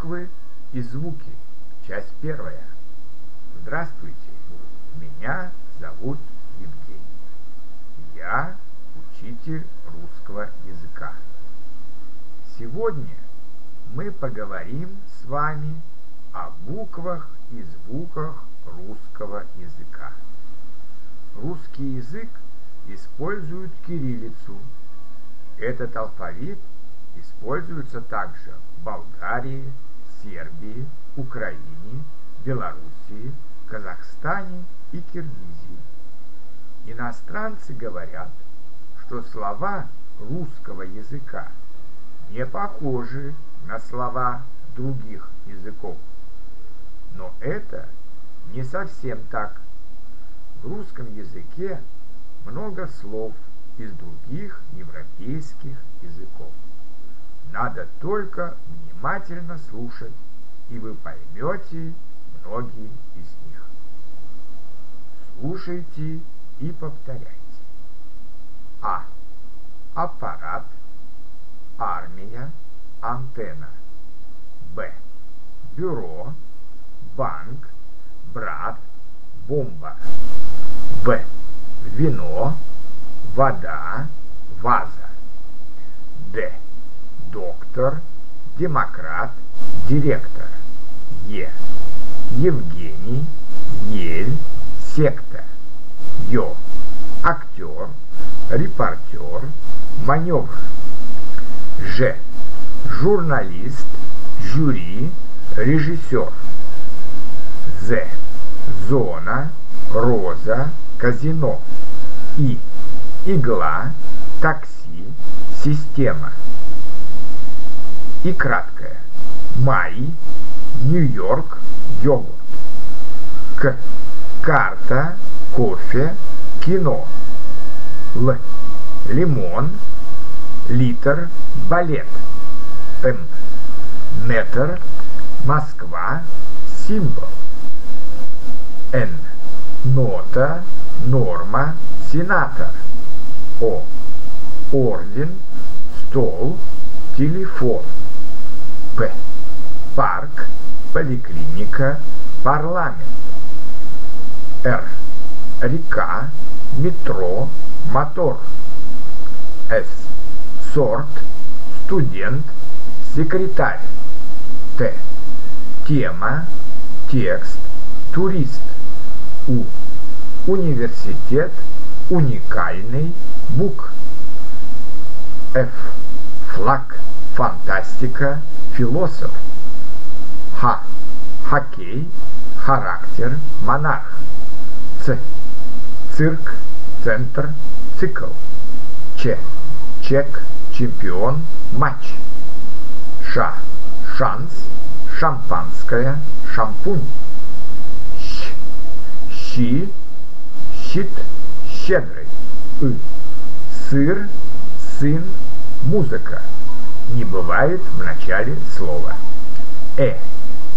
Буквы и звуки. Часть первая. Здравствуйте. Меня зовут Евгений. Я учитель русского языка. Сегодня мы поговорим с вами о буквах и звуках русского языка. Русский язык использует кириллицу. Этот алфавит используется также в Болгарии, Сербии, Украине, Белоруссии, Казахстане и Киргизии. Иностранцы говорят, что слова русского языка не похожи на слова других языков. Но это не совсем так. В русском языке много слов из других европейских языков. Надо только внимательно слушать, и вы поймете многие из них. Слушайте и повторяйте. А. Аппарат. Армия. Антенна. Б. Бюро. Банк. Брат. Бомба. В. Вино. Вода. Ваза. Д доктор, демократ, директор. Е. Евгений, Ель, секта. Ё. Актер, репортер, маневр. Ж. Журналист, жюри, режиссер. З. Зона, роза, казино. И. Игла, такси, система и краткое. Май, Нью-Йорк, йогурт. К. Карта, кофе, кино. Л. Лимон, литр, балет. М. Метр, Москва, символ. Н. Нота, норма, сенатор. О. Орден, стол, телефон. П. Парк, поликлиника, парламент. Р. Река, метро, мотор. С. Сорт, студент, секретарь. Т. Тема, текст, турист. У. Университет, уникальный, бук. Ф. Флаг, фантастика, философ. Х. Хоккей, характер, монарх. Ц. Цирк, центр, цикл. Ч. Чек, чемпион, матч. Ш. Шанс, шампанское, шампунь. Щ. Щи, щит, щедрый. Ы. Сыр, сын, музыка не бывает в начале слова. Э.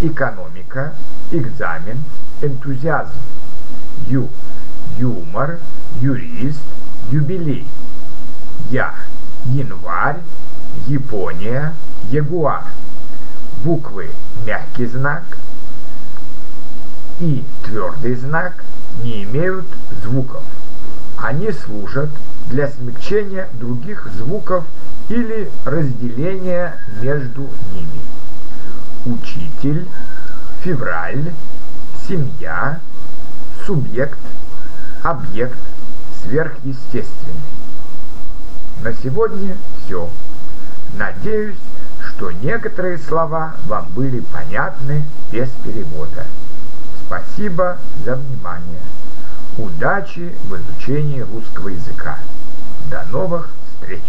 Экономика, экзамен, энтузиазм. Ю. Юмор, юрист, юбилей. Я. Январь, Япония, ягуар. Буквы мягкий знак и твердый знак не имеют звуков. Они служат для смягчения других звуков или разделения между ними. Учитель, февраль, семья, субъект, объект, сверхъестественный. На сегодня все. Надеюсь, что некоторые слова вам были понятны без перевода. Спасибо за внимание. Удачи в изучении русского языка. До новых встреч!